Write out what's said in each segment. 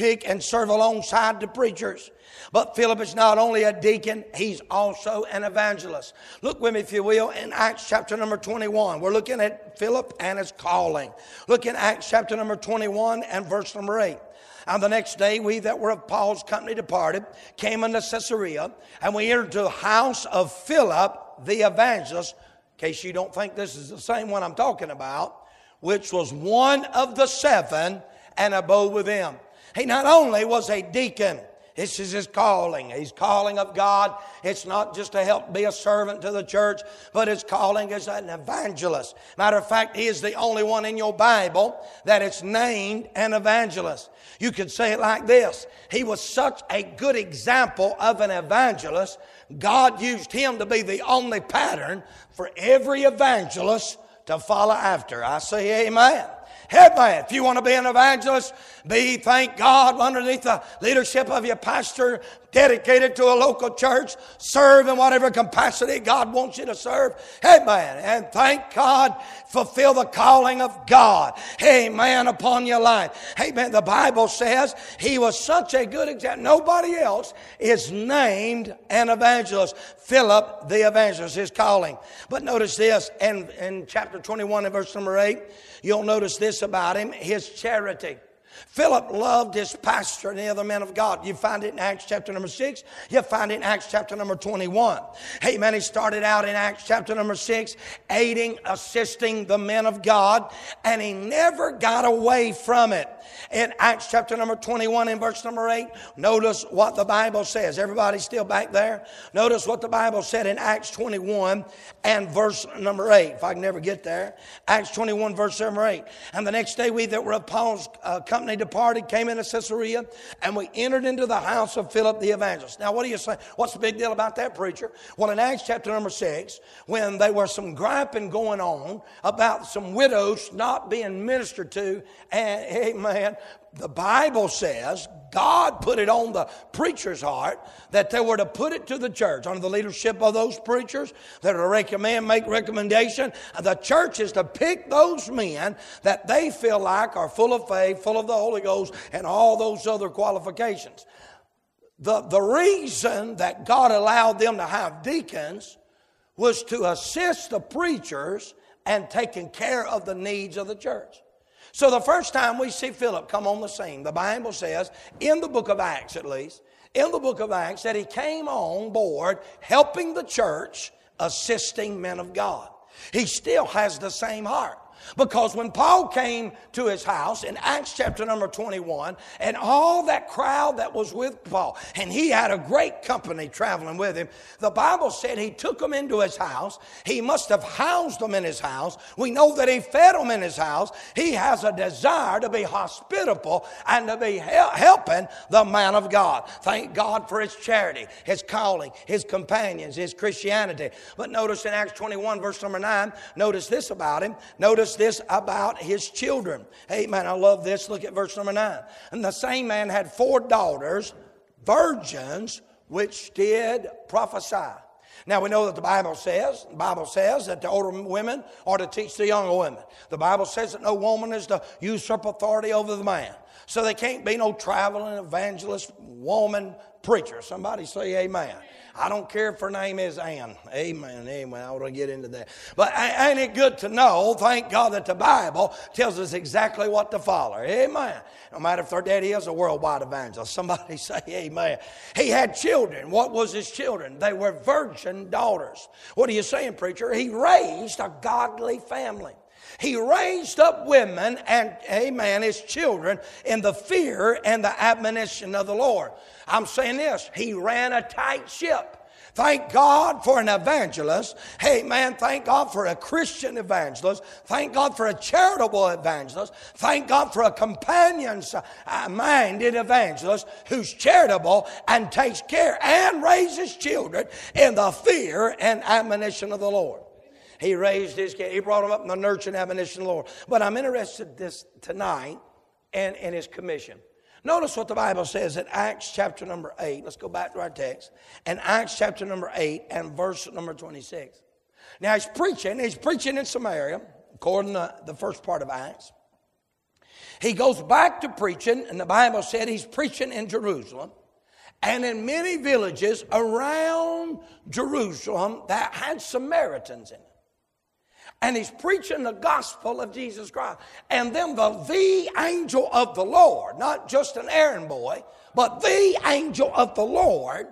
pick and serve alongside the preachers. But Philip is not only a deacon, he's also an evangelist. Look with me, if you will, in Acts chapter number 21. We're looking at Philip and his calling. Look in Acts chapter number 21 and verse number 8. And the next day, we that were of Paul's company departed, came unto Caesarea, and we entered the house of Philip the evangelist, in case you don't think this is the same one I'm talking about, which was one of the seven and abode with them. He not only was a deacon, this is his calling. He's calling of God. It's not just to help be a servant to the church, but his calling is an evangelist. Matter of fact, he is the only one in your Bible that is named an evangelist. You could say it like this. He was such a good example of an evangelist. God used him to be the only pattern for every evangelist to follow after. I say amen. Amen. If you want to be an evangelist, be, thank God, underneath the leadership of your pastor, dedicated to a local church, serve in whatever capacity God wants you to serve. Amen. And thank God, fulfill the calling of God. Amen. Upon your life. Amen. The Bible says he was such a good example. Nobody else is named an evangelist. Philip the evangelist, his calling. But notice this in, in chapter 21 and verse number 8, you'll notice this about him, his charity. Philip loved his pastor and the other men of God. You find it in Acts chapter number 6. You find it in Acts chapter number 21. Hey, man, he started out in Acts chapter number 6, aiding, assisting the men of God, and he never got away from it in Acts chapter number 21 and verse number 8. Notice what the Bible says. Everybody still back there? Notice what the Bible said in Acts 21 and verse number 8. If I can never get there. Acts 21 verse number 8. And the next day we that were of Paul's uh, company departed, came into Caesarea, and we entered into the house of Philip the evangelist. Now what do you say? What's the big deal about that preacher? Well, in Acts chapter number 6, when there was some griping going on about some widows not being ministered to, and amen, the Bible says God put it on the preacher's heart that they were to put it to the church under the leadership of those preachers that are to recommend, make recommendation. The church is to pick those men that they feel like are full of faith, full of the Holy Ghost, and all those other qualifications. The, the reason that God allowed them to have deacons was to assist the preachers and taking care of the needs of the church. So the first time we see Philip come on the scene, the Bible says, in the book of Acts at least, in the book of Acts, that he came on board helping the church, assisting men of God. He still has the same heart. Because when Paul came to his house in Acts chapter number 21, and all that crowd that was with Paul, and he had a great company traveling with him, the Bible said he took them into his house. He must have housed them in his house. We know that he fed them in his house. He has a desire to be hospitable and to be helping the man of God. Thank God for his charity, his calling, his companions, his Christianity. But notice in Acts 21, verse number 9, notice this about him. Notice this about his children. Amen. I love this. Look at verse number nine. And the same man had four daughters, virgins, which did prophesy. Now we know that the Bible says, the Bible says that the older women are to teach the younger women. The Bible says that no woman is to usurp authority over the man. So there can't be no traveling evangelist woman preacher. Somebody say amen. I don't care if her name is Ann. Amen. Amen. I want to get into that. But ain't it good to know, thank God, that the Bible tells us exactly what to follow. Amen. No matter if their daddy is a worldwide evangelist. Somebody say amen. He had children. What was his children? They were virgin daughters. What are you saying, preacher? He raised a godly family. He raised up women and, amen, his children in the fear and the admonition of the Lord. I'm saying this, he ran a tight ship. Thank God for an evangelist. Hey, man, thank God for a Christian evangelist. Thank God for a charitable evangelist. Thank God for a companion uh, minded evangelist who's charitable and takes care and raises children in the fear and admonition of the Lord. He raised his kid. He brought him up in the nurture and admonition of the Lord. But I'm interested this tonight and in his commission. Notice what the Bible says in Acts chapter number 8. Let's go back to our text. In Acts chapter number 8 and verse number 26. Now he's preaching, he's preaching in Samaria, according to the first part of Acts. He goes back to preaching, and the Bible said he's preaching in Jerusalem and in many villages around Jerusalem that had Samaritans in it. And he's preaching the gospel of Jesus Christ. And then the, the angel of the Lord, not just an errand boy, but the angel of the Lord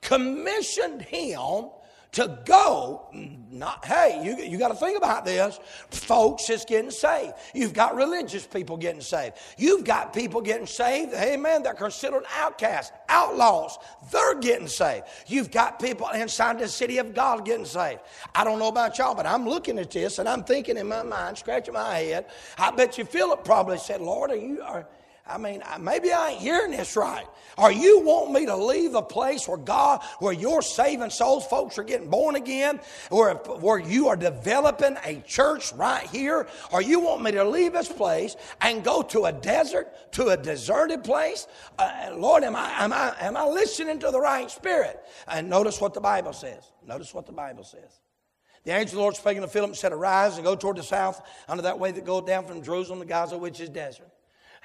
commissioned him to go, not, hey, you, you got to think about this. Folks is getting saved. You've got religious people getting saved. You've got people getting saved, amen, they're considered outcasts, outlaws. They're getting saved. You've got people inside the city of God getting saved. I don't know about y'all, but I'm looking at this and I'm thinking in my mind, scratching my head. I bet you Philip probably said, Lord, are you, are, I mean, maybe I ain't hearing this right. Or you want me to leave a place where God, where you're saving souls, folks are getting born again, where, where you are developing a church right here? Or you want me to leave this place and go to a desert, to a deserted place? Uh, Lord, am I, am, I, am I listening to the right spirit? And notice what the Bible says. Notice what the Bible says. The angel of the Lord speaking to Philip said, Arise and go toward the south under that way that goes down from Jerusalem to Gaza, which is desert.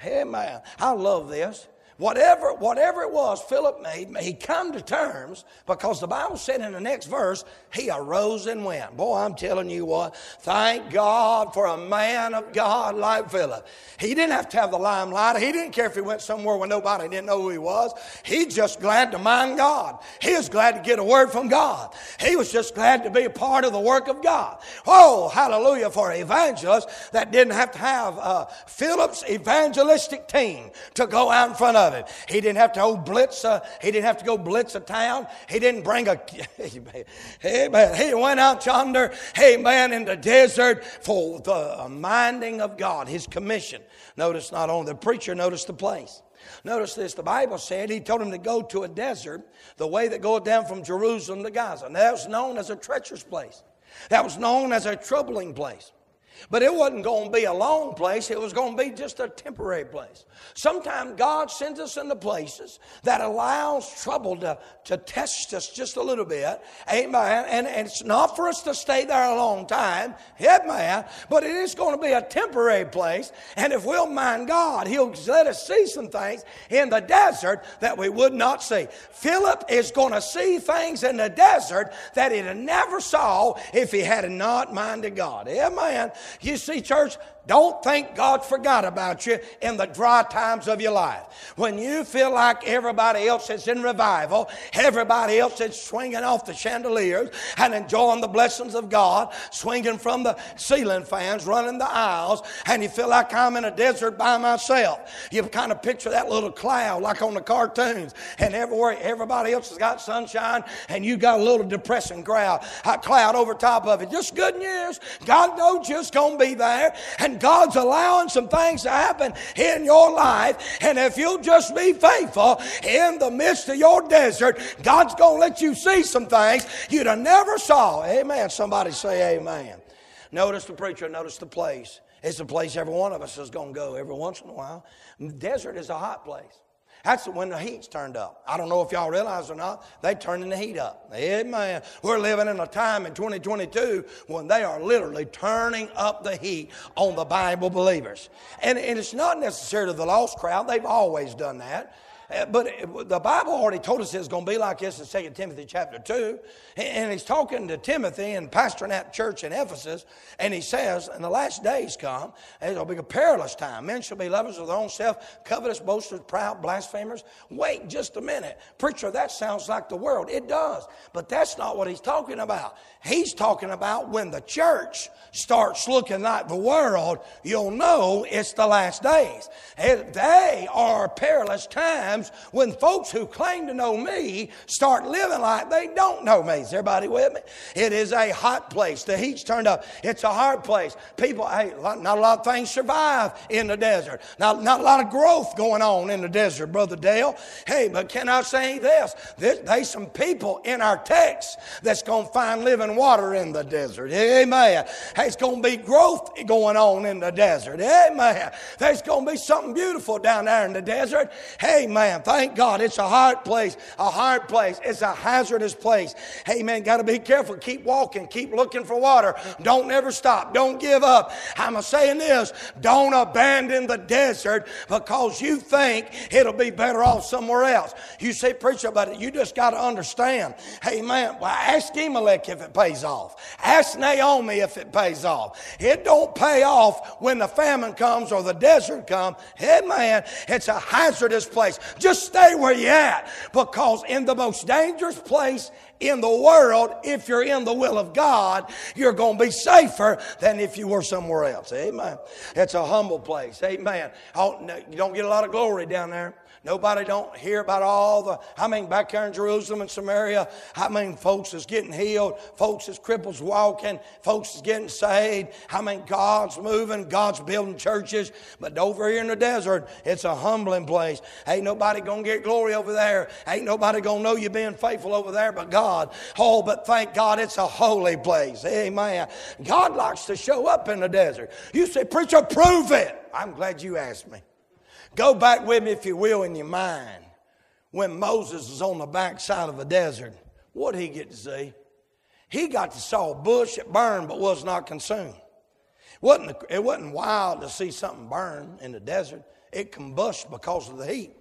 Amen. I love this. Whatever, whatever it was Philip made, he come to terms because the Bible said in the next verse, he arose and went. Boy, I'm telling you what, thank God for a man of God like Philip. He didn't have to have the limelight. He didn't care if he went somewhere where nobody didn't know who he was. He's just glad to mind God. He was glad to get a word from God. He was just glad to be a part of the work of God. Oh, hallelujah for evangelists that didn't have to have uh, Philip's evangelistic team to go out in front of of. He didn't have to go blitz. A, he didn't have to go blitz a town. He didn't bring a. Amen. He went out yonder. Amen. In the desert for the minding of God. His commission. Notice not only the preacher. Notice the place. Notice this, the Bible said he told him to go to a desert, the way that goes down from Jerusalem to Gaza. And that was known as a treacherous place. That was known as a troubling place. But it wasn't going to be a long place, it was going to be just a temporary place. Sometimes God sends us into places that allows trouble to, to test us just a little bit. Amen. And, and it's not for us to stay there a long time. Amen. But it is going to be a temporary place. And if we'll mind God, He'll let us see some things in the desert that we would not see. Philip is going to see things in the desert that he never saw if he had not minded God. Amen. You see, church, don't think God forgot about you in the dry times of your life. When you feel like everybody else is in revival, everybody else is swinging off the chandeliers and enjoying the blessings of God, swinging from the ceiling fans, running the aisles, and you feel like I'm in a desert by myself. You kind of picture that little cloud like on the cartoons, and everywhere everybody else has got sunshine, and you got a little depressing crowd, cloud over top of it. Just good news. God knows just going to be there, and God's allowing some things to happen in your life. And if you'll just be faithful in the midst of your desert, God's going to let you see some things you'd have never saw. Amen. Somebody say amen. Notice the preacher, notice the place. It's a place every one of us is going to go every once in a while. Desert is a hot place. That's when the heat's turned up. I don't know if y'all realize or not, they're turning the heat up. Amen. We're living in a time in 2022 when they are literally turning up the heat on the Bible believers. And, and it's not necessarily the lost crowd, they've always done that. Uh, but the Bible already told us it's going to be like this in 2 Timothy chapter 2. And he's talking to Timothy and pastoring that church in Ephesus. And he says, In the last days come, it'll be a perilous time. Men shall be lovers of their own self, covetous, boasters, proud, blasphemers. Wait just a minute. Preacher, that sounds like the world. It does. But that's not what he's talking about. He's talking about when the church starts looking like the world, you'll know it's the last days. They are perilous times times when folks who claim to know me start living like they don't know me. Is everybody with me? It is a hot place. The heat's turned up. It's a hard place. People, hey, not a lot of things survive in the desert. Not, not a lot of growth going on in the desert, Brother Dale. Hey, but can I say this? There's, there's some people in our text that's going to find living water in the desert. Amen. Hey, it's going to be growth going on in the desert. Amen. There's going to be something beautiful down there in the desert. Amen Thank God. It's a hard place, a hard place. It's a hazardous place. Hey, man, Got to be careful. Keep walking. Keep looking for water. Don't never stop. Don't give up. I'm saying this. Don't abandon the desert because you think it'll be better off somewhere else. You say, preacher, but you just got to understand. Amen. Well, ask Elimelech if it pays off. Ask Naomi if it pays off. It don't pay off when the famine comes or the desert comes. man, It's a hazardous place. Just stay where you're at because in the most dangerous place in the world, if you're in the will of God, you're going to be safer than if you were somewhere else. Amen. It's a humble place. Amen. Oh, you don't get a lot of glory down there. Nobody don't hear about all the, I mean, back here in Jerusalem and Samaria, I mean, folks is getting healed, folks is cripples walking, folks is getting saved. I mean, God's moving, God's building churches. But over here in the desert, it's a humbling place. Ain't nobody gonna get glory over there. Ain't nobody gonna know you being faithful over there but God. Oh, but thank God it's a holy place. Amen. God likes to show up in the desert. You say, preacher, prove it. I'm glad you asked me. Go back with me, if you will, in your mind. When Moses was on the backside of a desert, what did he get to see? He got to saw a bush that burned but was not consumed. It wasn't, it wasn't wild to see something burn in the desert. It combusted because of the heat.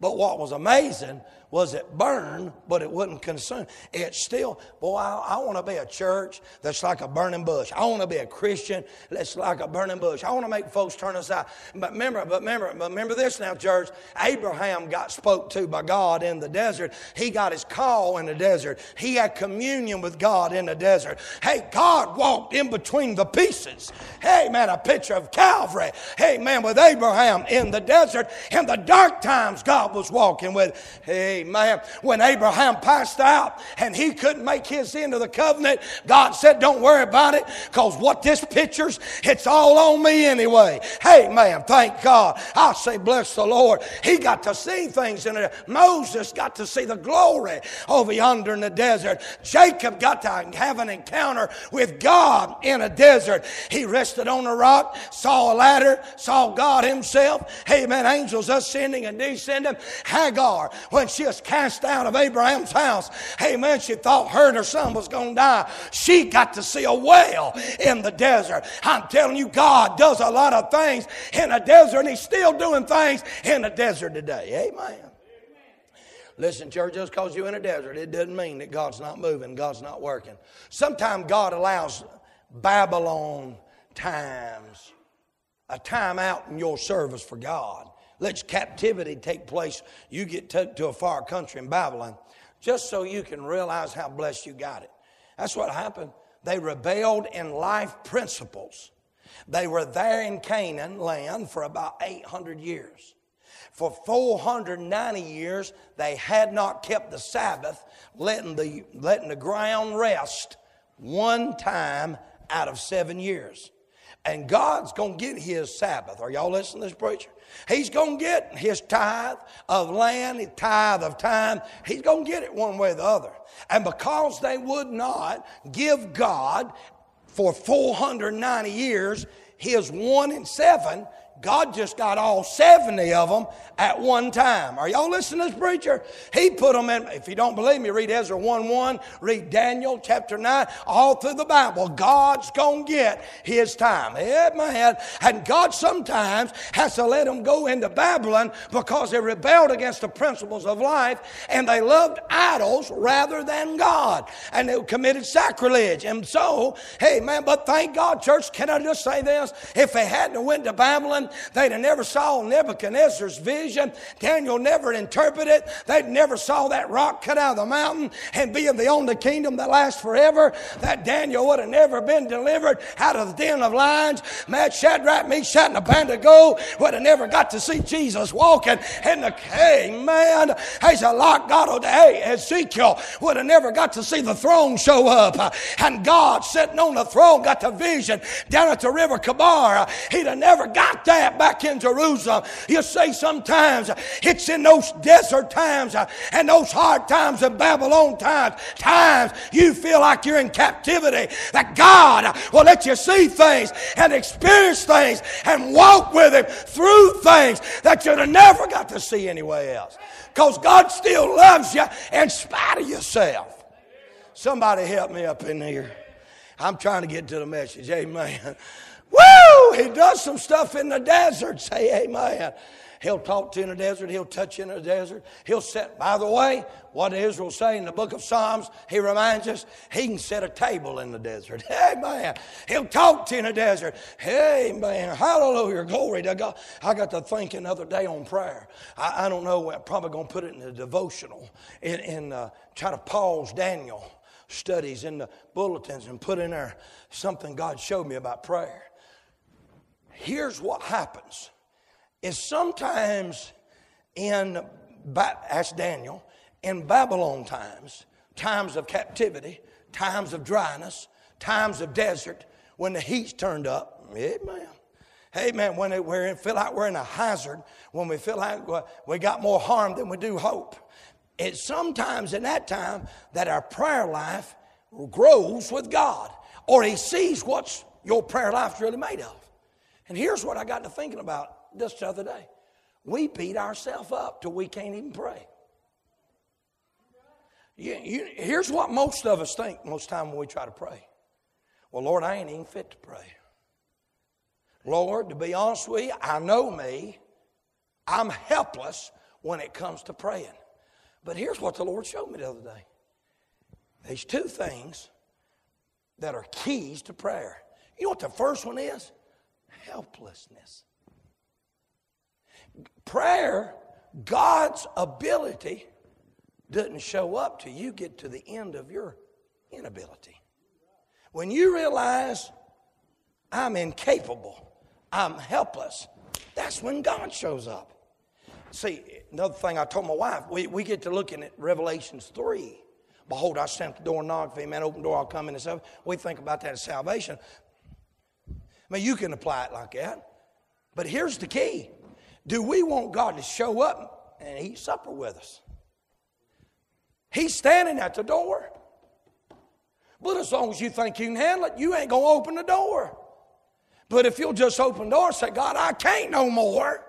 But what was amazing was it burned, but it wouldn't consume. It still, boy, I, I want to be a church that's like a burning bush. I want to be a Christian that's like a burning bush. I want to make folks turn aside. But remember, but remember, but remember this now, church. Abraham got spoke to by God in the desert. He got his call in the desert. He had communion with God in the desert. Hey, God walked in between the pieces. Hey, man, a picture of Calvary. Hey, man, with Abraham in the desert. In the dark times, God was walking with. Hey, Amen. When Abraham passed out and he couldn't make his end of the covenant, God said, Don't worry about it, because what this pictures, it's all on me anyway. Hey, man, thank God. I say, Bless the Lord. He got to see things in it. Moses got to see the glory over yonder in the desert. Jacob got to have an encounter with God in a desert. He rested on a rock, saw a ladder, saw God Himself. Hey, man, angels ascending and descending. Hagar, when she cast out of Abraham's house. Hey man, she thought her and her son was going to die. She got to see a well in the desert. I'm telling you, God does a lot of things in the desert, and He's still doing things in the desert today. Amen. Listen, church, just because you're in a desert, it doesn't mean that God's not moving, God's not working. Sometimes God allows Babylon times, a time out in your service for God lets captivity take place. You get took to a far country in Babylon just so you can realize how blessed you got it. That's what happened. They rebelled in life principles. They were there in Canaan land for about 800 years. For 490 years, they had not kept the Sabbath, letting the, letting the ground rest one time out of seven years. And God's going to get his Sabbath. Are y'all listening to this preacher? He's going to get his tithe of land, his tithe of time. He's going to get it one way or the other. And because they would not give God for 490 years his one and seven, God just got all 70 of them at one time. Are y'all listening to this preacher? He put them in, if you don't believe me, read Ezra 1 1, read Daniel chapter 9, all through the Bible. God's going to get his time. Amen. And God sometimes has to let them go into Babylon because they rebelled against the principles of life and they loved idols rather than God. And they committed sacrilege. And so, hey man, but thank God, church, can I just say this? If they hadn't went to Babylon, They'd have never saw Nebuchadnezzar's vision. Daniel never interpreted. They'd never saw that rock cut out of the mountain and being the only kingdom that lasts forever. That Daniel would have never been delivered out of the den of lions. Mad Shadrach, Meshach, and Abednego would have never got to see Jesus walking in the cave. Man, there's a lot God hey, Ezekiel would have never got to see the throne show up. And God sitting on the throne got the vision down at the river Chebar. He'd have never got that that back in Jerusalem. You say sometimes it's in those desert times uh, and those hard times of Babylon times, times you feel like you're in captivity, that God will let you see things and experience things and walk with Him through things that you'd have never got to see anywhere else. Because God still loves you in spite of yourself. Somebody help me up in here. I'm trying to get to the message. Amen. Woo! He does some stuff in the desert. Say amen. He'll talk to you in the desert. He'll touch you in the desert. He'll set, by the way, what Israel say in the book of Psalms, he reminds us, he can set a table in the desert. Amen. He'll talk to you in the desert. Amen. Hallelujah. Glory to God. I got to thinking the other day on prayer. I, I don't know, I'm probably going to put it in the devotional, in, in uh, try to pause Daniel studies in the bulletins and put in there something God showed me about prayer. Here's what happens is sometimes in ask Daniel in Babylon times, times of captivity, times of dryness, times of desert, when the heat's turned up, amen. Amen. When it, we feel like we're in a hazard, when we feel like we got more harm than we do hope, it's sometimes in that time that our prayer life grows with God, or He sees what your prayer life's really made of. And here's what I got to thinking about just the other day. We beat ourselves up till we can't even pray. You, you, here's what most of us think most time when we try to pray. Well, Lord, I ain't even fit to pray. Lord, to be honest with you, I know me. I'm helpless when it comes to praying. But here's what the Lord showed me the other day. There's two things that are keys to prayer. You know what the first one is? Helplessness. Prayer, God's ability, doesn't show up till you get to the end of your inability. When you realize I'm incapable, I'm helpless, that's when God shows up. See, another thing I told my wife, we, we get to looking at Revelations 3. Behold, I stand at the door and knock. If any man open door, I'll come in and serve. We think about that as salvation. I mean, you can apply it like that. But here's the key Do we want God to show up and eat supper with us? He's standing at the door. But as long as you think you can handle it, you ain't going to open the door. But if you'll just open the door and say, God, I can't no more,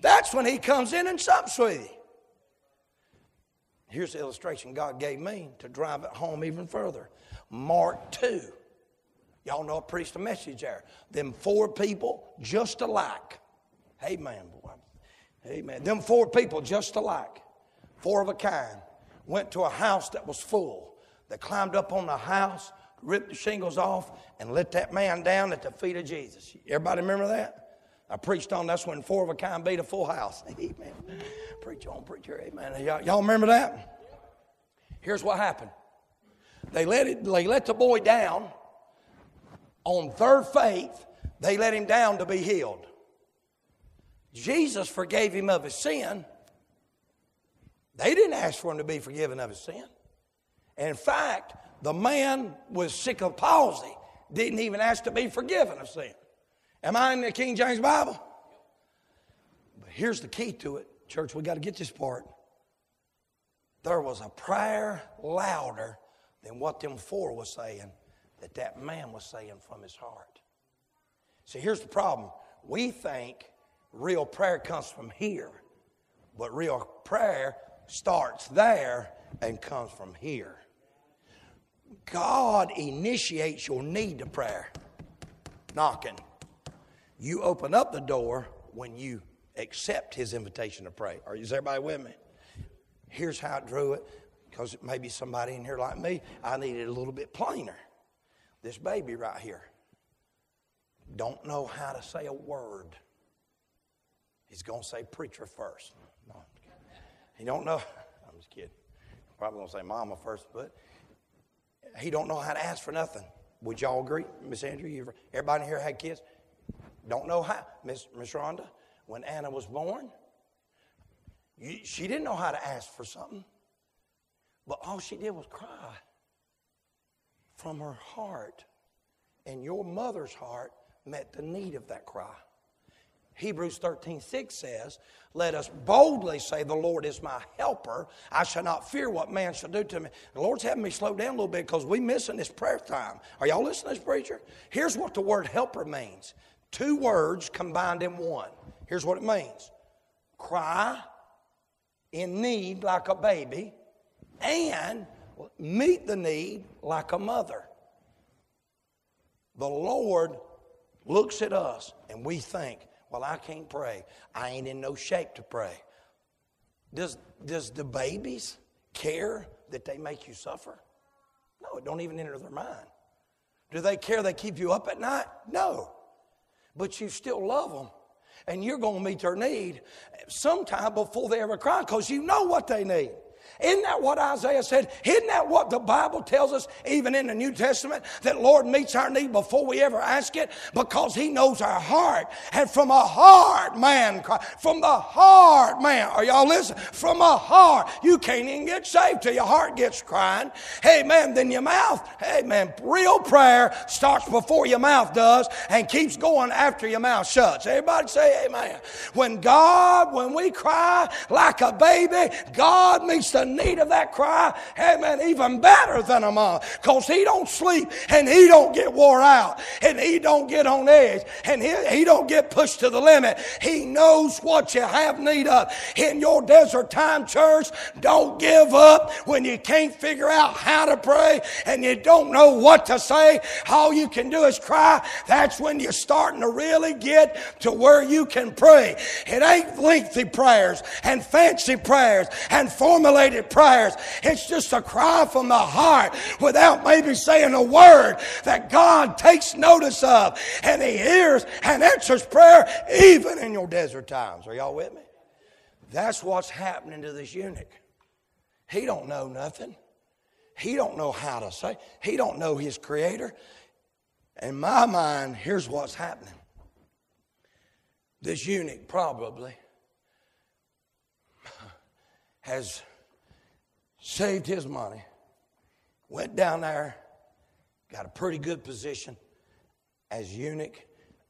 that's when he comes in and sups with you. Here's the illustration God gave me to drive it home even further. Mark 2. Y'all know I preached a message there. Them four people just alike. Amen, boy. Amen. Them four people just alike. Four of a kind. Went to a house that was full. They climbed up on the house, ripped the shingles off, and let that man down at the feet of Jesus. Everybody remember that? I preached on that's when four of a kind beat a full house. Amen. Preach on, preacher. Amen. Y'all, y'all remember that? Here's what happened. They let, it, they let the boy down. On third faith, they let him down to be healed. Jesus forgave him of his sin. They didn't ask for him to be forgiven of his sin. In fact, the man was sick of palsy, didn't even ask to be forgiven of sin. Am I in the King James Bible? But here's the key to it, church. We got to get this part. There was a prayer louder than what them four was saying that that man was saying from his heart. See, here's the problem. We think real prayer comes from here, but real prayer starts there and comes from here. God initiates your need to prayer, knocking. You open up the door when you accept his invitation to pray. Are is everybody with me? Here's how I drew it, because maybe somebody in here like me, I needed a little bit plainer. This baby right here don't know how to say a word. He's going to say preacher first. No, he don't know. I'm just kidding. Probably going to say mama first, but he don't know how to ask for nothing. Would y'all agree, Miss Andrew? You, everybody here had kids? Don't know how. Miss, Miss Rhonda, when Anna was born, you, she didn't know how to ask for something, but all she did was cry from her heart. And your mother's heart met the need of that cry. Hebrews 13 6 says, Let us boldly say, The Lord is my helper. I shall not fear what man shall do to me. The Lord's having me slow down a little bit because we're missing this prayer time. Are y'all listening to this preacher? Here's what the word helper means two words combined in one. Here's what it means cry in need like a baby, and meet the need like a mother. The Lord looks at us and we think, well, I can't pray. I ain't in no shape to pray. Does, does the babies care that they make you suffer? No, it don't even enter their mind. Do they care they keep you up at night? No. But you still love them. And you're going to meet their need sometime before they ever cry because you know what they need. Isn't that what Isaiah said? Isn't that what the Bible tells us, even in the New Testament, that Lord meets our need before we ever ask it? Because He knows our heart. And from a heart, man, from the heart, man, are y'all listening? From a heart, you can't even get saved till your heart gets crying. Hey, man, then your mouth, hey, man, real prayer starts before your mouth does and keeps going after your mouth shuts. Everybody say amen. When God, when we cry like a baby, God meets the need of that cry, amen, even better than a mom. Because he don't sleep and he don't get wore out and he don't get on edge and he, he don't get pushed to the limit. He knows what you have need of. In your desert time, church, don't give up when you can't figure out how to pray and you don't know what to say. All you can do is cry. That's when you're starting to really get to where you can pray. It ain't lengthy prayers and fancy prayers and formulated prayers. It's just a cry from the heart without maybe saying a word that God takes notice of and He hears and answers prayer even in your desert times. Are y'all with me? That's what's happening to this eunuch. He don't know nothing. He don't know how to say. He don't know his creator. In my mind, here's what's happening. This eunuch probably has saved his money, went down there, got a pretty good position as eunuch,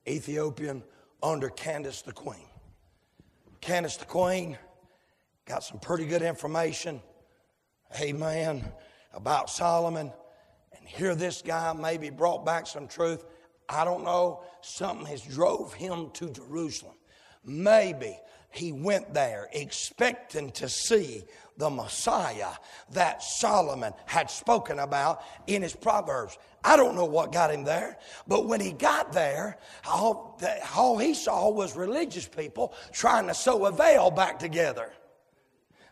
Ethiopian, under Candace the Queen. Candace the Queen got some pretty good information, amen, about Solomon. And here this guy maybe brought back some truth. I don't know. Something has drove him to Jerusalem. Maybe he went there expecting to see the Messiah that Solomon had spoken about in his Proverbs. I don't know what got him there, but when he got there, all, all he saw was religious people trying to sew a veil back together.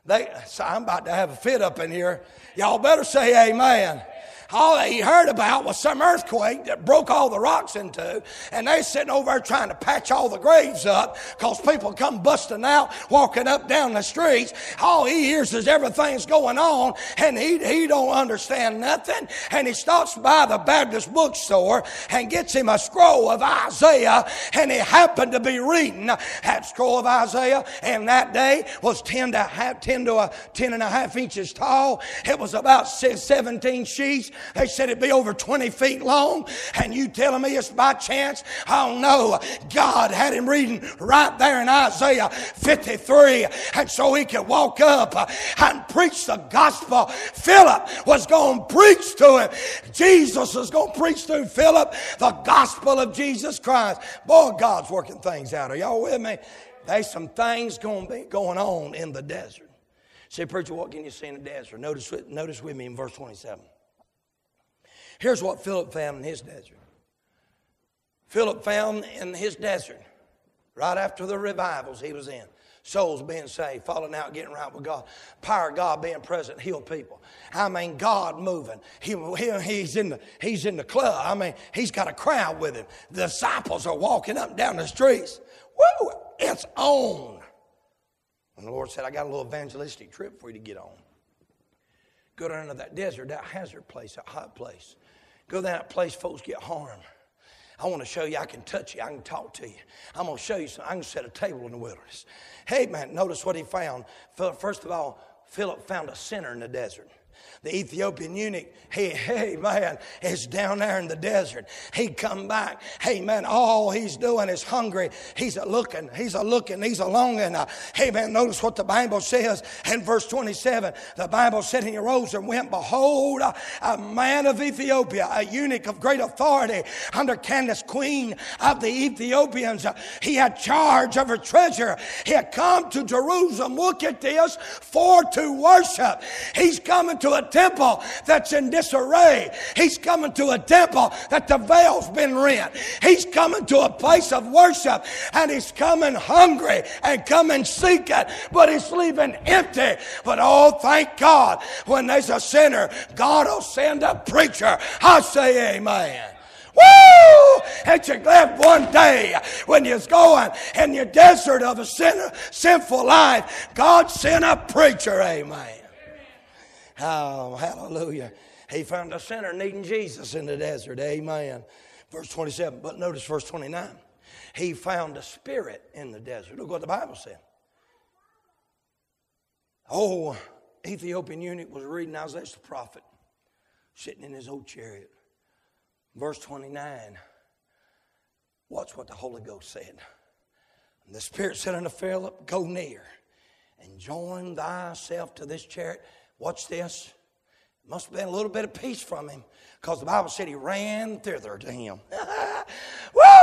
They, so I'm about to have a fit up in here. Y'all better say amen all he heard about was some earthquake that broke all the rocks into, and they sitting over there trying to patch all the graves up because people come busting out, walking up down the streets. All he hears is everything's going on, and he, he don't understand nothing. And he stops by the Baptist bookstore and gets him a scroll of Isaiah, and he happened to be reading that scroll of Isaiah, and that day was 10 to, half, 10 to a, 10 and a half inches tall. It was about 17 sheets they said it'd be over 20 feet long, and you telling me it's by chance? Oh no, God had him reading right there in Isaiah 53, and so he could walk up and preach the gospel. Philip was going to preach to him. Jesus was going to preach through Philip the gospel of Jesus Christ. Boy, God's working things out. Are y'all with me? There's some things going be going on in the desert. Say, preacher, what can you see in the desert? Notice, notice with me in verse 27. Here's what Philip found in his desert. Philip found in his desert, right after the revivals he was in, souls being saved, falling out, getting right with God, power of God being present, heal people. I mean, God moving. He, he, he's, in the, he's in the club. I mean, he's got a crowd with him. The disciples are walking up and down the streets. Woo! It's on. And the Lord said, I got a little evangelistic trip for you to get on. Go down to that desert, that hazard place, that hot place. Go to that place folks get harmed. I want to show you I can touch you. I can talk to you. I'm going to show you something. I can set a table in the wilderness. Hey, man, notice what he found. First of all, Philip found a sinner in the desert. The Ethiopian eunuch, he, hey man, is down there in the desert. He come back. Hey man, all he's doing is hungry. He's a looking, he's a looking, he's a longing. Uh, hey man, notice what the Bible says in verse 27. The Bible said he arose and went, behold, a man of Ethiopia, a eunuch of great authority under Candace, queen of the Ethiopians. Uh, he had charge of her treasure. He had come to Jerusalem. Look at this, for to worship. He's coming to a temple that's in disarray. He's coming to a temple that the veil's been rent. He's coming to a place of worship and he's coming hungry and coming seeking, but he's leaving empty. But oh, thank God, when there's a sinner, God will send a preacher. I say amen. Woo! Ain't you glad one day when you're going in your desert of a sinner, sinful life, God sent a preacher, amen. Oh, hallelujah. He found a sinner needing Jesus in the desert. Amen. Verse 27. But notice verse 29. He found a spirit in the desert. Look what the Bible said. Oh, Ethiopian eunuch was reading Isaiah the prophet, sitting in his old chariot. Verse 29. Watch what the Holy Ghost said. And the Spirit said unto Philip, Go near and join thyself to this chariot. Watch this. Must have been a little bit of peace from him because the Bible said he ran thither to him. Woo!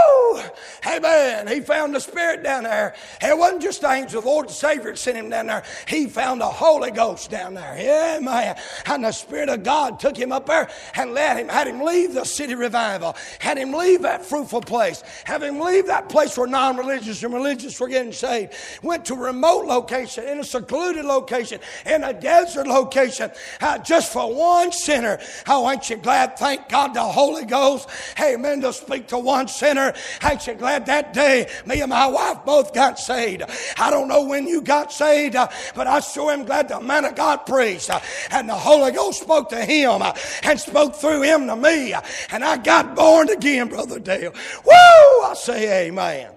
Amen. He found the Spirit down there. It wasn't just the angel, the Lord and Savior sent him down there. He found the Holy Ghost down there. Amen. And the Spirit of God took him up there and led him, had him leave the city revival, had him leave that fruitful place, have him leave that place where non religious and religious were getting saved. Went to a remote location, in a secluded location, in a desert location, uh, just for one sinner. Oh, ain't you glad? Thank God the Holy Ghost, amen, to speak to one sinner. Ain't you glad that day me and my wife both got saved? I don't know when you got saved, uh, but I sure am glad the man of God preached uh, and the Holy Ghost spoke to him uh, and spoke through him to me. And I got born again, Brother Dale. Woo! I say amen.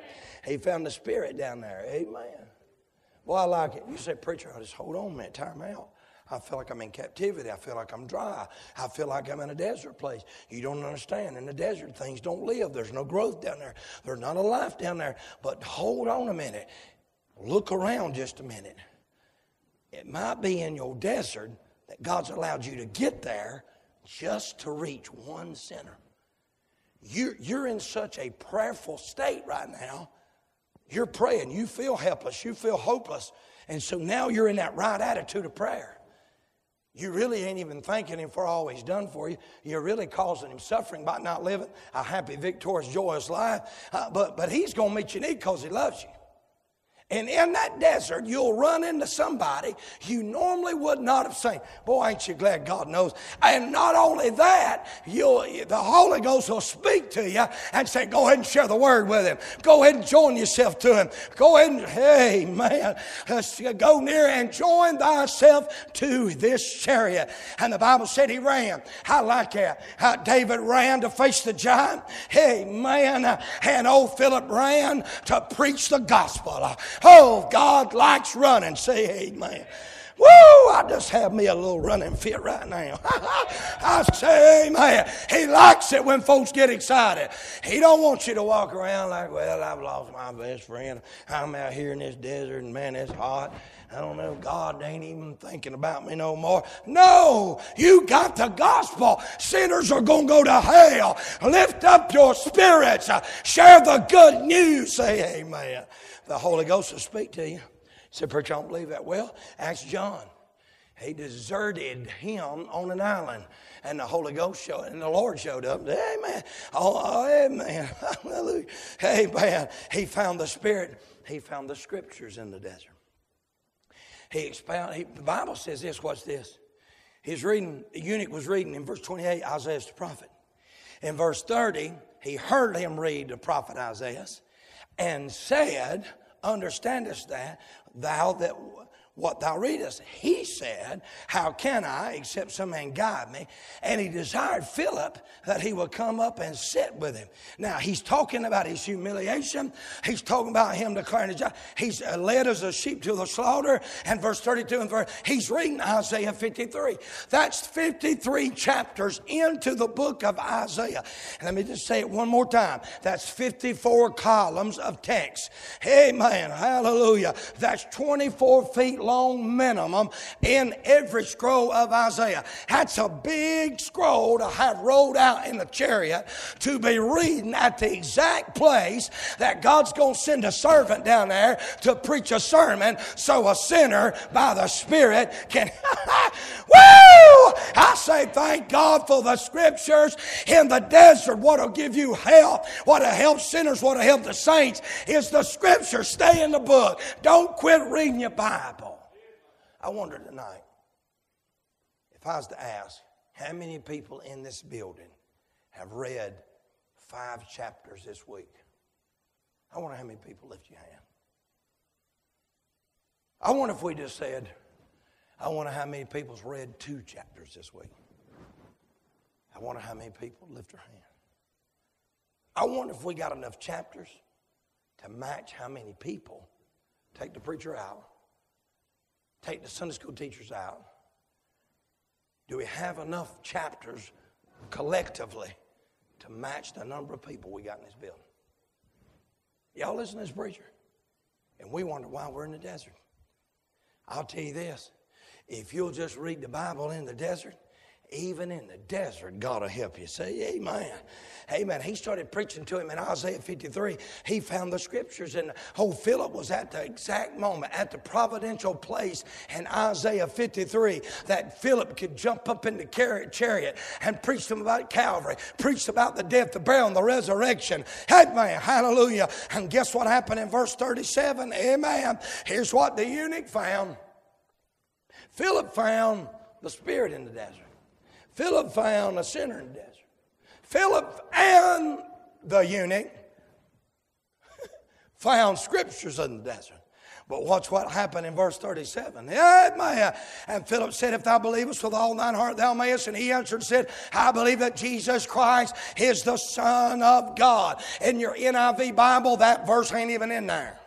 He found the Spirit down there. Amen. Well, I like it. You say, Preacher, I just hold on a minute, time out. I feel like I'm in captivity. I feel like I'm dry. I feel like I'm in a desert place. You don't understand. In the desert, things don't live. There's no growth down there. There's not a life down there. But hold on a minute. Look around just a minute. It might be in your desert that God's allowed you to get there just to reach one sinner. You're, you're in such a prayerful state right now. You're praying. You feel helpless. You feel hopeless. And so now you're in that right attitude of prayer. You really ain't even thanking Him for all He's done for you. You're really causing Him suffering by not living a happy, victorious, joyous life. Uh, but, but He's going to meet your need because He loves you. And in that desert, you'll run into somebody you normally would not have seen. Boy, ain't you glad God knows. And not only that, you'll, the Holy Ghost will speak to you and say, go ahead and share the word with him. Go ahead and join yourself to him. Go ahead and, hey, man, go near and join thyself to this chariot. And the Bible said he ran. I like that. How David ran to face the giant. Hey, man, and old Philip ran to preach the gospel. Oh, God likes running. Say amen. Woo! I just have me a little running fit right now. I say, amen. He likes it when folks get excited. He don't want you to walk around like, well, I've lost my best friend. I'm out here in this desert and man, it's hot. I don't know, God ain't even thinking about me no more. No, you got the gospel. Sinners are going to go to hell. Lift up your spirits. Share the good news. Say amen the Holy Ghost will speak to you. He said, Preacher, I don't believe that. Well, ask John. He deserted him on an island. And the Holy Ghost showed, and the Lord showed up. Amen. Oh, amen. Hallelujah. Amen. He found the Spirit. He found the Scriptures in the desert. He expounded. He, the Bible says this. What's this? He's reading. The eunuch was reading in verse 28. Isaiah's the prophet. In verse 30, he heard him read the prophet Isaiah and said, Understandest that, thou that what thou readest. He said, How can I, except some man guide me? And he desired Philip that he would come up and sit with him. Now, he's talking about his humiliation. He's talking about him declaring his job. He's uh, led as a sheep to the slaughter. And verse 32 and verse, he's reading Isaiah 53. That's 53 chapters into the book of Isaiah. And let me just say it one more time. That's 54 columns of text. Amen. Hallelujah. That's 24 feet long long minimum in every scroll of Isaiah. That's a big scroll to have rolled out in the chariot to be reading at the exact place that God's going to send a servant down there to preach a sermon so a sinner by the Spirit can. Woo! I say thank God for the scriptures in the desert. What'll give you help, what'll help sinners, what'll help the saints is the scripture. Stay in the book. Don't quit reading your Bible. I wonder tonight if I was to ask how many people in this building have read five chapters this week. I wonder how many people lift your hand. I wonder if we just said, I wonder how many people's read two chapters this week. I wonder how many people lift their hand. I wonder if we got enough chapters to match how many people take the preacher out take the Sunday school teachers out? Do we have enough chapters collectively to match the number of people we got in this building? Y'all listen to this preacher. And we wonder why we're in the desert. I'll tell you this if you'll just read the Bible in the desert, even in the desert, God will help you. Say amen. Amen. He started preaching to him in Isaiah 53. He found the scriptures, and old Philip was at the exact moment, at the providential place in Isaiah 53 that Philip could jump up in the chariot and preach him about Calvary, preach about the death, the burial, and the resurrection. Amen. Hallelujah. And guess what happened in verse 37? Amen. Here's what the eunuch found Philip found the Spirit in the desert. Philip found a sinner in the desert. Philip and the eunuch found scriptures in the desert. But watch what happened in verse 37. Amen. And Philip said, If thou believest with all thine heart, thou mayest. And he answered and said, I believe that Jesus Christ is the Son of God. In your NIV Bible, that verse ain't even in there.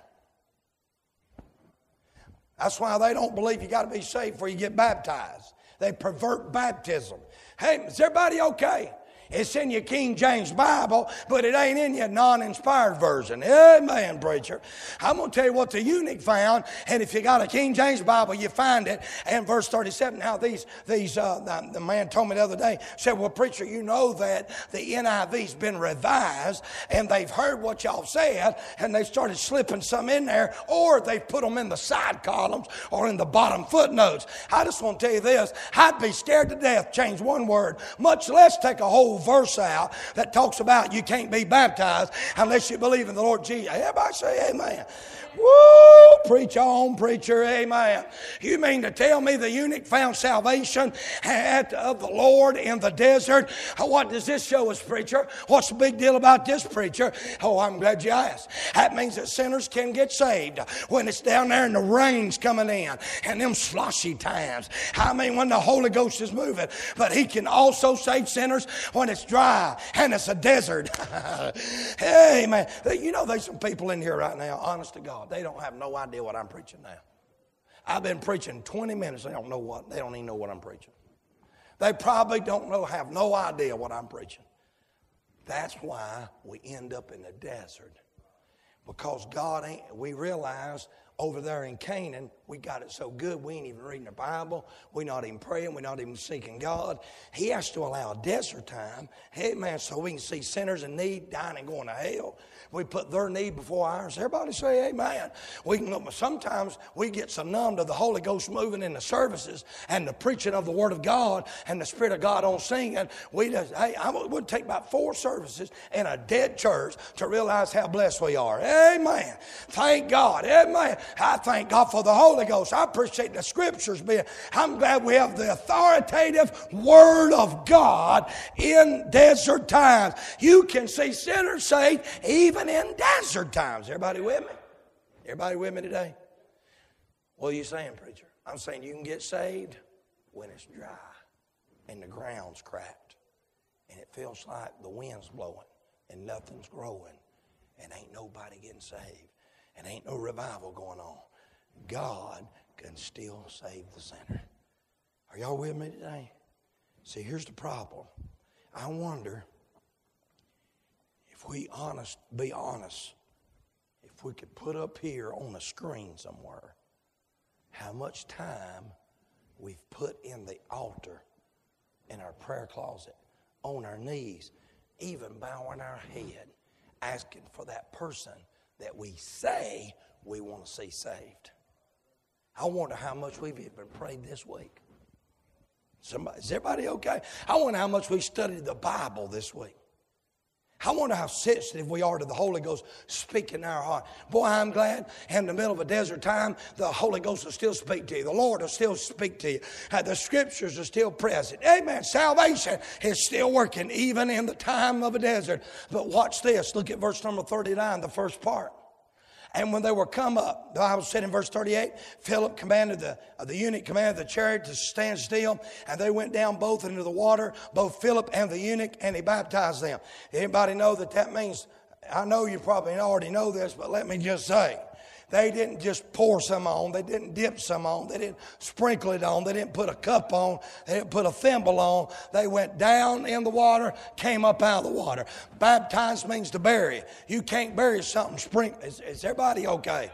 That's why they don't believe you got to be saved before you get baptized. They pervert baptism. Hey, is everybody okay? It's in your King James Bible, but it ain't in your non inspired version. Amen, preacher. I'm going to tell you what the eunuch found, and if you got a King James Bible, you find it. And verse 37. Now, these, these uh, the, man told me the other day, said, Well, preacher, you know that the NIV's been revised, and they've heard what y'all said, and they started slipping some in there, or they've put them in the side columns or in the bottom footnotes. I just want to tell you this I'd be scared to death, change one word, much less take a whole verse out that talks about you can't be baptized unless you believe in the Lord Jesus. Everybody say amen. Woo! Preach on, preacher. Amen. You mean to tell me the eunuch found salvation at, of the Lord in the desert? Oh, what does this show us, preacher? What's the big deal about this, preacher? Oh, I'm glad you asked. That means that sinners can get saved when it's down there and the rain's coming in and them sloshy times. I mean, when the Holy Ghost is moving. But He can also save sinners when it's dry and it's a desert. hey, man. You know, there's some people in here right now, honest to God they don't have no idea what I'm preaching now. I've been preaching 20 minutes. They don't know what, they don't even know what I'm preaching. They probably don't know, have no idea what I'm preaching. That's why we end up in the desert. Because God ain't, we realize over there in Canaan, we got it so good, we ain't even reading the Bible. We're not even praying. We're not even seeking God. He has to allow a desert time, hey man, so we can see sinners in need, dying and going to hell. We put their need before ours. Everybody say amen. We can, sometimes we get so numb to the Holy Ghost moving in the services and the preaching of the Word of God and the Spirit of God on singing. We just, hey, I would take about four services in a dead church to realize how blessed we are. Amen. Thank God. Amen. I thank God for the Holy Ghost. I appreciate the scriptures being. I'm glad we have the authoritative Word of God in desert times. You can see sinners saved even in desert times. Everybody with me? Everybody with me today? What are you saying, preacher? I'm saying you can get saved when it's dry and the ground's cracked and it feels like the wind's blowing and nothing's growing and ain't nobody getting saved and ain't no revival going on. God can still save the sinner. Are y'all with me today? See, here's the problem. I wonder if we honest, be honest, if we could put up here on a screen somewhere how much time we've put in the altar, in our prayer closet, on our knees, even bowing our head, asking for that person that we say we want to see saved. I wonder how much we've even prayed this week. Somebody, is everybody okay? I wonder how much we studied the Bible this week. I wonder how sensitive we are to the Holy Ghost speaking in our heart. Boy, I'm glad in the middle of a desert time, the Holy Ghost will still speak to you. The Lord will still speak to you. Uh, the scriptures are still present. Amen. Salvation is still working even in the time of a desert. But watch this. Look at verse number 39, the first part. And when they were come up, the Bible said in verse 38, Philip commanded the, uh, the eunuch commanded the chariot to stand still, and they went down both into the water, both Philip and the eunuch, and he baptized them. Anybody know that that means, I know you probably already know this, but let me just say, they didn't just pour some on. They didn't dip some on. They didn't sprinkle it on. They didn't put a cup on. They didn't put a thimble on. They went down in the water, came up out of the water. Baptized means to bury. You can't bury something sprinkled. Is, is everybody okay?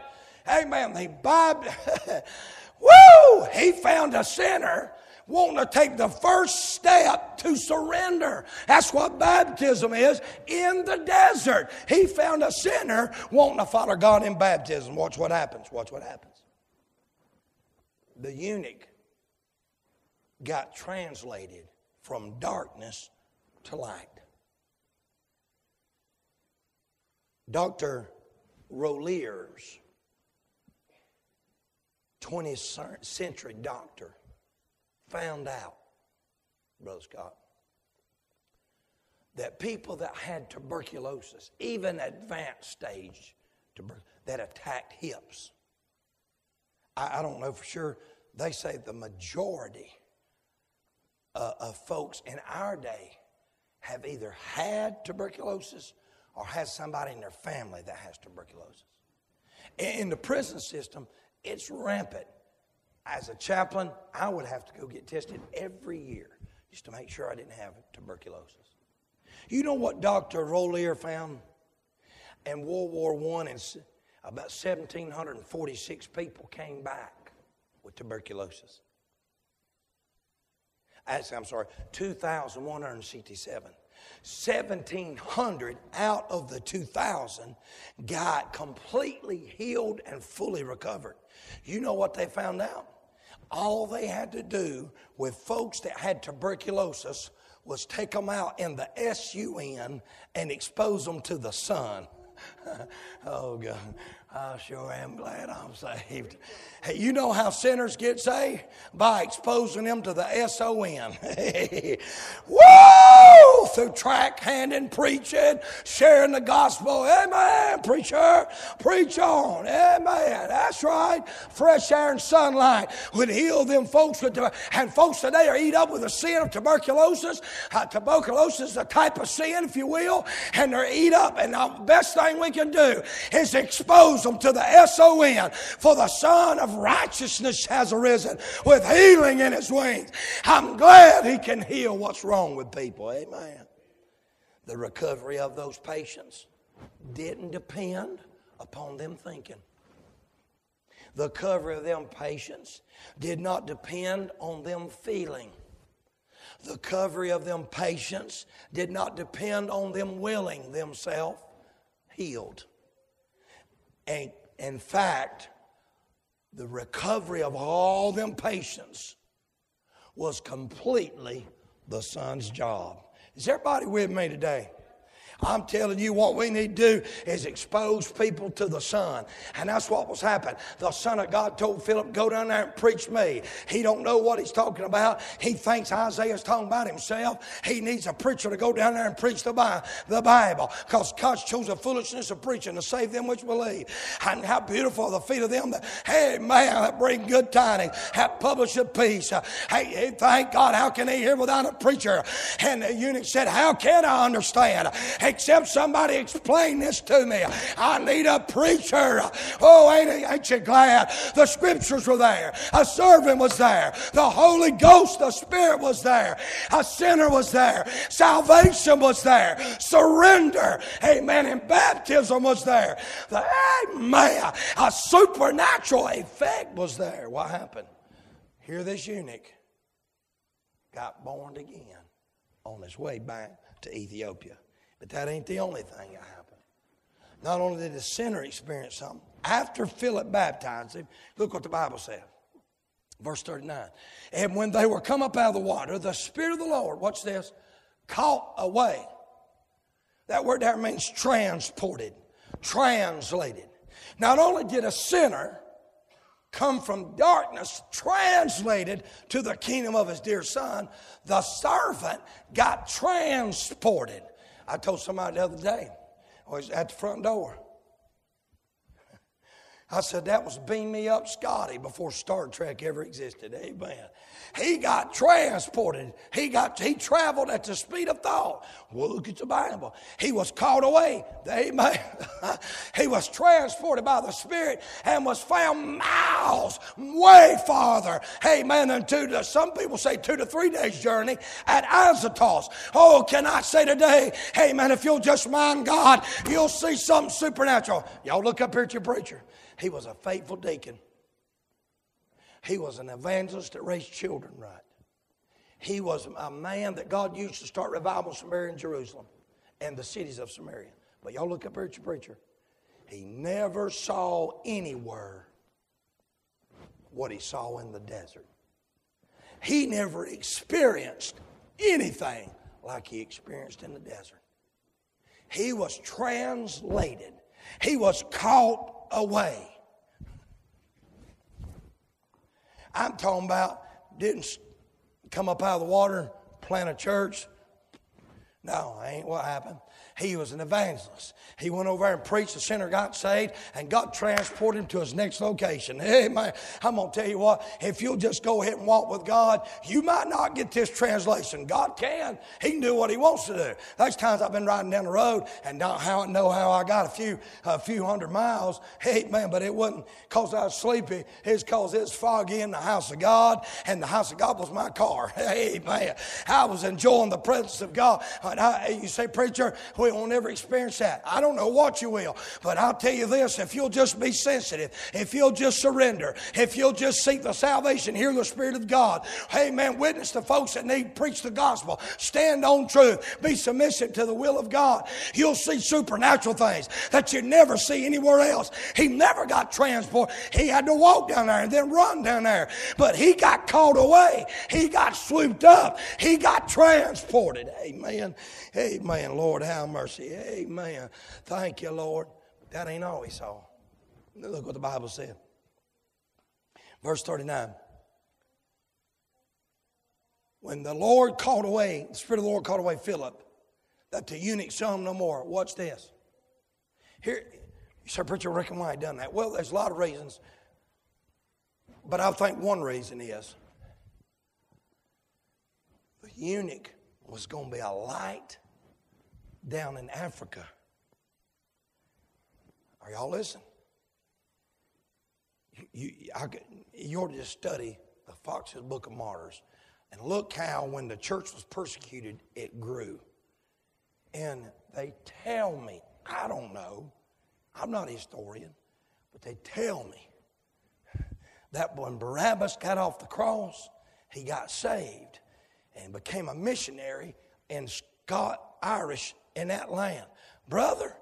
Amen. He baptized. Woo! He found a sinner wanting to take the first step to surrender. That's what baptism is in the desert. He found a sinner wanting to follow God in baptism. Watch what happens. Watch what happens. The eunuch got translated from darkness to light. Dr. Rolliers, 20th century doctor, found out, Brother Scott, that people that had tuberculosis, even advanced stage, that attacked hips, I, I, don't know for sure, they say the majority uh, of folks in our day have either had tuberculosis or has somebody in their family that has tuberculosis. In the prison system, it's rampant as a chaplain, I would have to go get tested every year just to make sure I didn't have tuberculosis. You know what Dr. Rollier found? In World War I, and about 1,746 people came back with tuberculosis. I'm sorry, 2,167. 1,700 out of the 2,000 got completely healed and fully recovered. You know what they found out? All they had to do with folks that had tuberculosis was take them out in the SUN and expose them to the sun. oh, God. I sure am glad I'm saved. Hey, you know how sinners get saved? By exposing them to the S-O-N. Woo! Through track handing, preaching, sharing the gospel. Amen, preacher. Preach on. Amen. That's right. Fresh air and sunlight would heal them folks. With, and folks today are eat up with the sin of tuberculosis. Uh, tuberculosis is a type of sin, if you will, and they're eat up. And the best thing we can do is expose them to the S-O-N. For the Son of Righteousness has arisen with healing in his wings. I'm glad he can heal what's wrong with people. Amen. The recovery of those patients didn't depend upon them thinking. The recovery of them patients did not depend on them feeling. The recovery of them patients did not depend on them willing themselves healed. And in fact, the recovery of all them patients was completely the son's job. Is everybody with me today? I'm telling you, what we need to do is expose people to the Son. And that's what was happening. The Son of God told Philip, Go down there and preach me. He don't know what he's talking about. He thinks Isaiah's talking about himself. He needs a preacher to go down there and preach the Bible because God chose the foolishness of preaching to save them which believe. And how beautiful are the feet of them that, hey, man, that bring good tidings, that publish a peace. Hey, hey, thank God, how can they hear without a preacher? And the eunuch said, How can I understand? Except somebody explain this to me. I need a preacher. Oh, ain't, ain't you glad? The scriptures were there. A servant was there. The Holy Ghost, the Spirit was there. A sinner was there. Salvation was there. Surrender. Amen. And baptism was there. The, amen. A supernatural effect was there. What happened? Here, this eunuch got born again on his way back to Ethiopia. But that ain't the only thing that happened. Not only did the sinner experience something, after Philip baptized him, look what the Bible said. Verse 39. And when they were come up out of the water, the Spirit of the Lord, watch this, caught away. That word there means transported, translated. Not only did a sinner come from darkness, translated to the kingdom of his dear son, the servant got transported. I told somebody the other day, I was at the front door. I said, that was Beam Me Up Scotty before Star Trek ever existed. Amen. He got transported. He got he traveled at the speed of thought. Well, look at the Bible. He was caught away. Amen. he was transported by the Spirit and was found miles way farther. Amen. Than two to some people say two to three days journey at Azotus. Oh, can I say today, hey man, if you'll just mind God, you'll see something supernatural. Y'all look up here at your preacher. He was a faithful deacon. He was an evangelist that raised children right. He was a man that God used to start revival in Samaria and Jerusalem and the cities of Samaria. But y'all look up here at your preacher. He never saw anywhere what he saw in the desert. He never experienced anything like he experienced in the desert. He was translated, he was caught away. I'm talking about didn't come up out of the water, plant a church. No, ain't what happened. He was an evangelist. He went over there and preached. The sinner got saved and God transported him to his next location. Hey, man, I'm going to tell you what, if you'll just go ahead and walk with God, you might not get this translation. God can. He can do what he wants to do. There's times I've been riding down the road and don't know how I got a few, a few hundred miles. Hey, man, but it wasn't because I was sleepy. It's because it's foggy in the house of God and the house of God was my car. Hey, man, I was enjoying the presence of God. I, you say, preacher, we we won't ever experience that. I don't know what you will, but I'll tell you this if you'll just be sensitive, if you'll just surrender, if you'll just seek the salvation, hear the Spirit of God, hey man, witness to folks that need, preach the gospel, stand on truth, be submissive to the will of God, you'll see supernatural things that you never see anywhere else. He never got transported. He had to walk down there and then run down there, but he got called away. He got swooped up. He got transported. Amen. Amen. Lord, how mercy. Amen. Thank you, Lord. That ain't always all he saw. Look what the Bible said. Verse 39. When the Lord called away, the Spirit of the Lord called away Philip, that the eunuch saw him no more. Watch this. Here, you say, Preacher, reckon why I done that? Well, there's a lot of reasons. But I think one reason is the eunuch was going to be a light down in Africa. Are y'all listening? You, you, ought to just study the Foxe's Book of Martyrs and look how, when the church was persecuted, it grew. And they tell me, I don't know, I'm not a historian, but they tell me that when Barabbas got off the cross, he got saved and became a missionary in Scott, Irish in that land. Brother,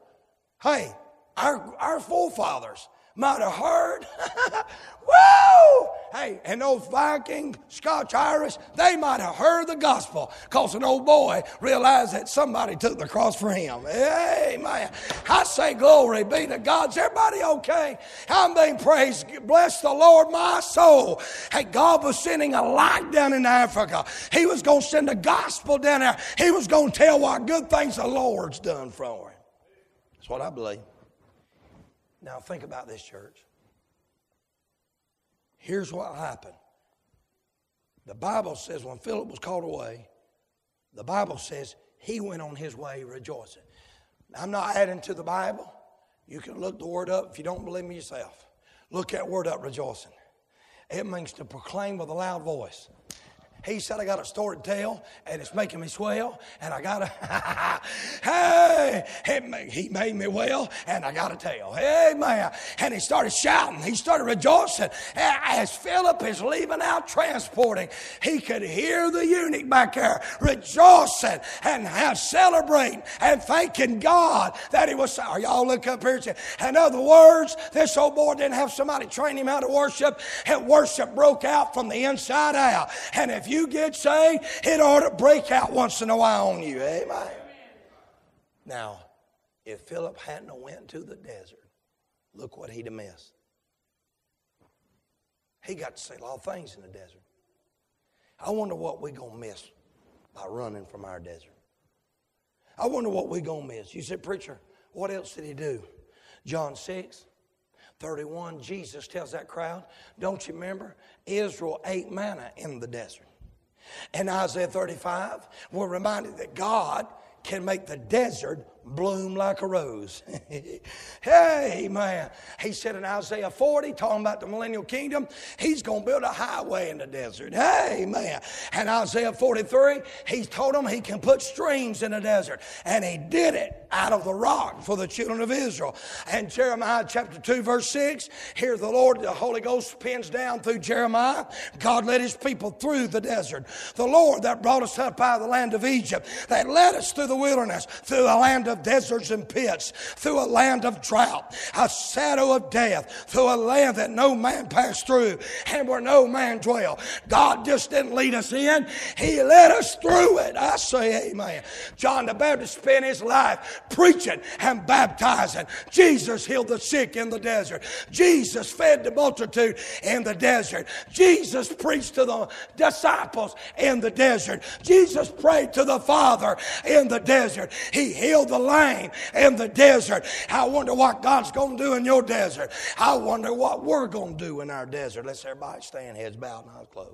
hey, our, our forefathers might have heard, whoa, hey, and those Viking, Scotch Irish, they might have heard the gospel because an old boy realized that somebody took the cross for him. Amen. I say glory be to God. Is everybody okay? I'm being praised. Bless the Lord, my soul. Hey, God was sending a light down in Africa. He was going to send the gospel down there. He was going to tell what good things the Lord's done for him. That's what I believe. Now, think about this, church. Here's what happened. The Bible says when Philip was called away, the Bible says he went on his way rejoicing. I'm not adding to the Bible. You can look the word up if you don't believe me yourself. Look that word up, rejoicing. It means to proclaim with a loud voice. He said, I got a story to tell, and it's making me swell, and I got to, hey, he made me well, and I got to tell. Amen. And he started shouting. He started rejoicing. As Philip is leaving out transporting, he could hear the eunuch back there rejoicing and celebrating and thanking God that he was. Are y'all look up here? In other words, this old boy didn't have somebody train him how to worship, and worship broke out from the inside out. And if you get saved, it ought to break out once in a while on you. Amen. Now, if Philip hadn't went to the desert, look what he'd have missed. He got to see a lot of things in the desert. I wonder what we're going to miss by running from our desert. I wonder what we're going to miss. You said, Preacher, what else did he do? John 6, 31, Jesus tells that crowd, Don't you remember? Israel ate manna in the desert. And Isaiah 35, we're reminded that God can make the desert bloom like a rose. hey, man. He said in Isaiah 40, talking about the millennial kingdom, he's going to build a highway in the desert. Hey, man. And Isaiah 43, he told them he can put streams in the desert. And he did it out of the rock for the children of Israel. And Jeremiah chapter 2, verse 6, here the Lord, the Holy Ghost pins down through Jeremiah. God led his people through the desert. The Lord that brought us up out of the land of Egypt, that led us through the wilderness, through the land deserts and pits, through a land of drought, a shadow of death, through a land that no man passed through and where no man dwell. God just didn't lead us in, He led us through it. I say amen. John the Baptist spent his life preaching and baptizing. Jesus healed the sick in the desert. Jesus fed the multitude in the desert. Jesus preached to the disciples in the desert. Jesus prayed to the Father in the desert. He healed the lame in the desert. I wonder what God's going to do in your desert. I wonder what we're going to do in our desert. Let's everybody stand, heads bowed, and eyes closed.